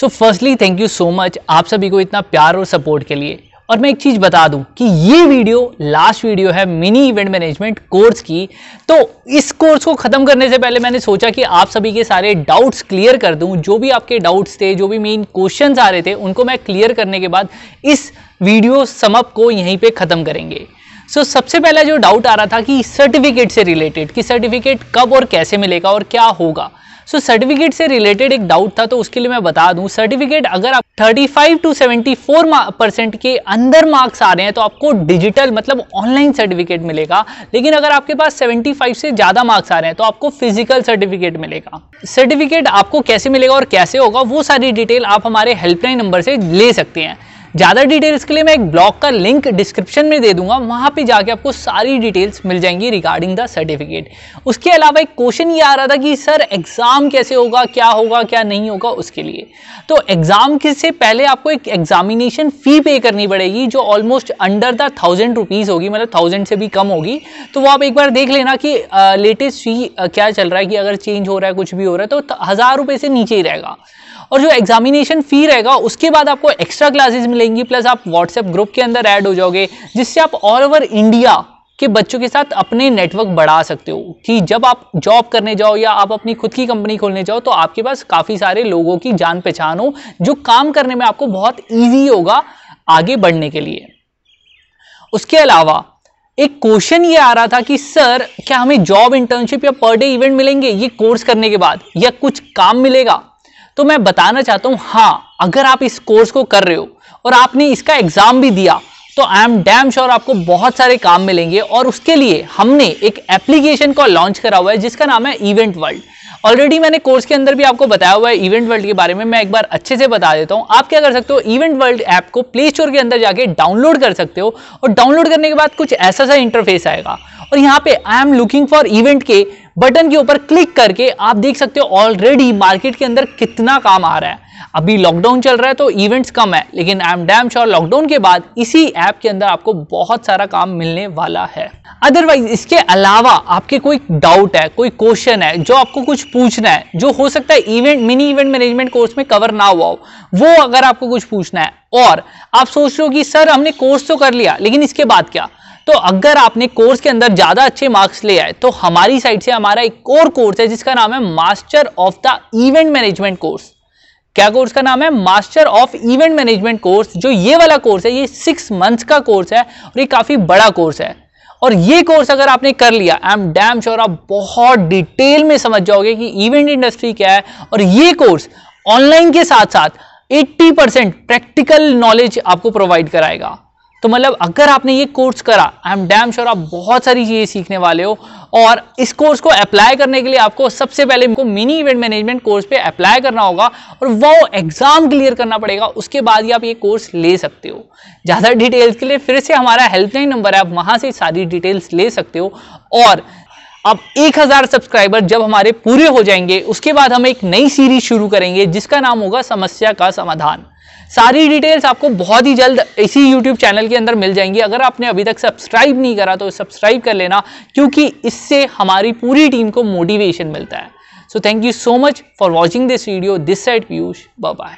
So firstly thank you so much आप सभी को इतना प्यार और सपोर्ट के लिए। और मैं एक चीज़ बता दूँ कि ये वीडियो लास्ट वीडियो है मिनी इवेंट मैनेजमेंट कोर्स की। तो इस कोर्स को ख़त्म करने से पहले मैंने सोचा कि आप सभी के सारे डाउट्स क्लियर कर दूँ। जो भी आपके डाउट्स थे जो भी मेन क्वेश्चंस आ रहे थे उनको मैं क्लियर करने के बाद इस वीडियो समअप को यहीं पे ख़त्म करेंगे। सो so, सबसे पहला जो डाउट आ रहा था कि सर्टिफिकेट से रिलेटेड कि सर्टिफिकेट कब और कैसे मिलेगा और क्या होगा। सो so, सर्टिफिकेट से रिलेटेड एक डाउट था तो उसके लिए मैं बता दूँ सर्टिफिकेट अगर आप 35 टू 74 परसेंट के अंदर मार्क्स आ रहे हैं तो आपको डिजिटल मतलब ऑनलाइन सर्टिफिकेट मिलेगा। लेकिन अगर आपके पास 75 से ज़्यादा मार्क्स आ रहे हैं तो आपको फ़िज़िकल सर्टिफिकेट मिलेगा। सर्टिफिकेट आपको कैसे मिलेगा और कैसे होगा वो सारी डिटेल आप हमारे हेल्पलाइन नंबर से ले सकते हैं। ज़्यादा डिटेल्स के लिए मैं एक ब्लॉग का लिंक डिस्क्रिप्शन में दे दूँगा, वहाँ पे जाके आपको सारी डिटेल्स मिल जाएँगी रिगार्डिंग द सर्टिफिकेट उसके अलावा एक क्वेश्चन ये आ रहा था कि, सर एग्ज़ाम कैसे होगा, क्या होगा, क्या नहीं होगा उसके लिए? तो एग्ज़ाम से पहले आपको एक एग्जामिनेशन फ़ी पे करनी पड़ेगी, जो almost under the thousand rupees होगी मतलब थाउज़ेंड से भी कम होगी। तो वो आप एक बार देख लेना कि लेटेस्ट फ़ी क्या चल रहा है कि अगर चेंज हो रहा है, कुछ भी हो रहा है तो हज़ार रुपये से नीचे ही रहेगा। और जो एग्जामिनेशन फ़ी रहेगा, उसके बाद आपको एक्स्ट्रा क्लासेस मिलेंगी प्लस आप व्हाट्सएप ग्रुप के अंदर ऐड हो जाओगे, जिससे आप ऑल ओवर इंडिया के बच्चों के साथ अपने नेटवर्क बढ़ा सकते हो। कि जब आप जॉब करने जाओ या आप अपनी खुद की कंपनी खोलने जाओ तो आपके पास काफ़ी सारे लोगों की जान पहचान हो, जो काम करने में आपको बहुत ईजी होगा आगे बढ़ने के लिए। उसके अलावा, एक क्वेश्चन ये आ रहा था कि, सर, क्या हमें जॉब इंटर्नशिप या पर डे इवेंट मिलेंगे? ये कोर्स करने के बाद, या कुछ काम मिलेगा? तो मैं बताना चाहता हूँ हाँ अगर आप इस कोर्स को कर रहे हो और आपने इसका एग्ज़ाम भी दिया तो आई एम डैम श्योर आपको बहुत सारे काम मिलेंगे और उसके लिए हमने एक एप्लीकेशन को लॉन्च करा हुआ है, जिसका नाम है इवेंट वर्ल्ड ऑलरेडी मैंने कोर्स के अंदर भी आपको बताया हुआ है इवेंट वर्ल्ड के बारे में, मैं एक बार अच्छे से बता देता हूँ। आप क्या कर सकते हो इवेंट वर्ल्ड ऐप को प्ले स्टोर के अंदर जाके डाउनलोड कर सकते हो और डाउनलोड करने के बाद कुछ ऐसा सा इंटरफेस आएगा। और यहाँ पे I am looking for event के बटन के ऊपर क्लिक करके आप देख सकते हो ऑलरेडी मार्केट के अंदर कितना काम आ रहा है। अभी लॉकडाउन चल रहा है तो इवेंट्स कम है, लेकिन I am damn sure lockdown के बाद इसी ऐप के अंदर आपको बहुत सारा काम मिलने वाला है। अदरवाइज़ इसके अलावा आपके कोई डाउट है, कोई क्वेश्चन है, जो आपको कुछ पूछना है, जो हो सकता है event mini event management course में कवर ना हुआ हो, वो अगर आपको कुछ पूछना है और आप सोच रहे हो कि, सर, हमने कोर्स तो कर लिया, लेकिन इसके बाद क्या? तो अगर आपने कोर्स के अंदर ज़्यादा अच्छे मार्क्स ले आए तो हमारी साइड से हमारा एक और कोर्स है, जिसका नाम है master of the event management course. क्या कोर्स का नाम है? Master of event management course. जो ये वाला कोर्स है, ये सिक्स मंथ्स का कोर्स है और ये काफ़ी बड़ा कोर्स है। और ये कोर्स अगर आपने कर लिया, आई एम डैम श्योर आप बहुत डिटेल में समझ जाओगे कि इवेंट इंडस्ट्री क्या है। और ये कोर्स ऑनलाइन के साथ साथ 80 परसेंट प्रैक्टिकल नॉलेज आपको प्रोवाइड कराएगा। तो मतलब अगर आपने ये कोर्स करा, आई एम डैम श्योर आप बहुत सारी चीज़ें सीखने वाले हो और इस कोर्स को अप्लाई करने के लिए आपको सबसे पहले मिनी इवेंट मैनेजमेंट कोर्स पे अप्लाई करना होगा और वो एग्ज़ाम क्लियर करना पड़ेगा। उसके बाद ही आप ये कोर्स ले सकते हो। ज़्यादा डिटेल्स के लिए फिर से हमारा हेल्पलाइन नंबर है, आप वहाँ से सारी डिटेल्स ले सकते हो। और अब 1000 सब्सक्राइबर जब हमारे पूरे हो जाएँगे, उसके बाद हम एक नई सीरीज़ शुरू करेंगे, जिसका नाम होगा समस्या का समाधान। सारी डिटेल्स आपको बहुत ही जल्द इसी यूट्यूब चैनल के अंदर मिल जाएँगी। अगर आपने अभी तक सब्सक्राइब नहीं करा तो सब्सक्राइब कर लेना, क्योंकि इससे हमारी पूरी टीम को मोटिवेशन मिलता है। So thank you so much for watching this video this side Piyush bye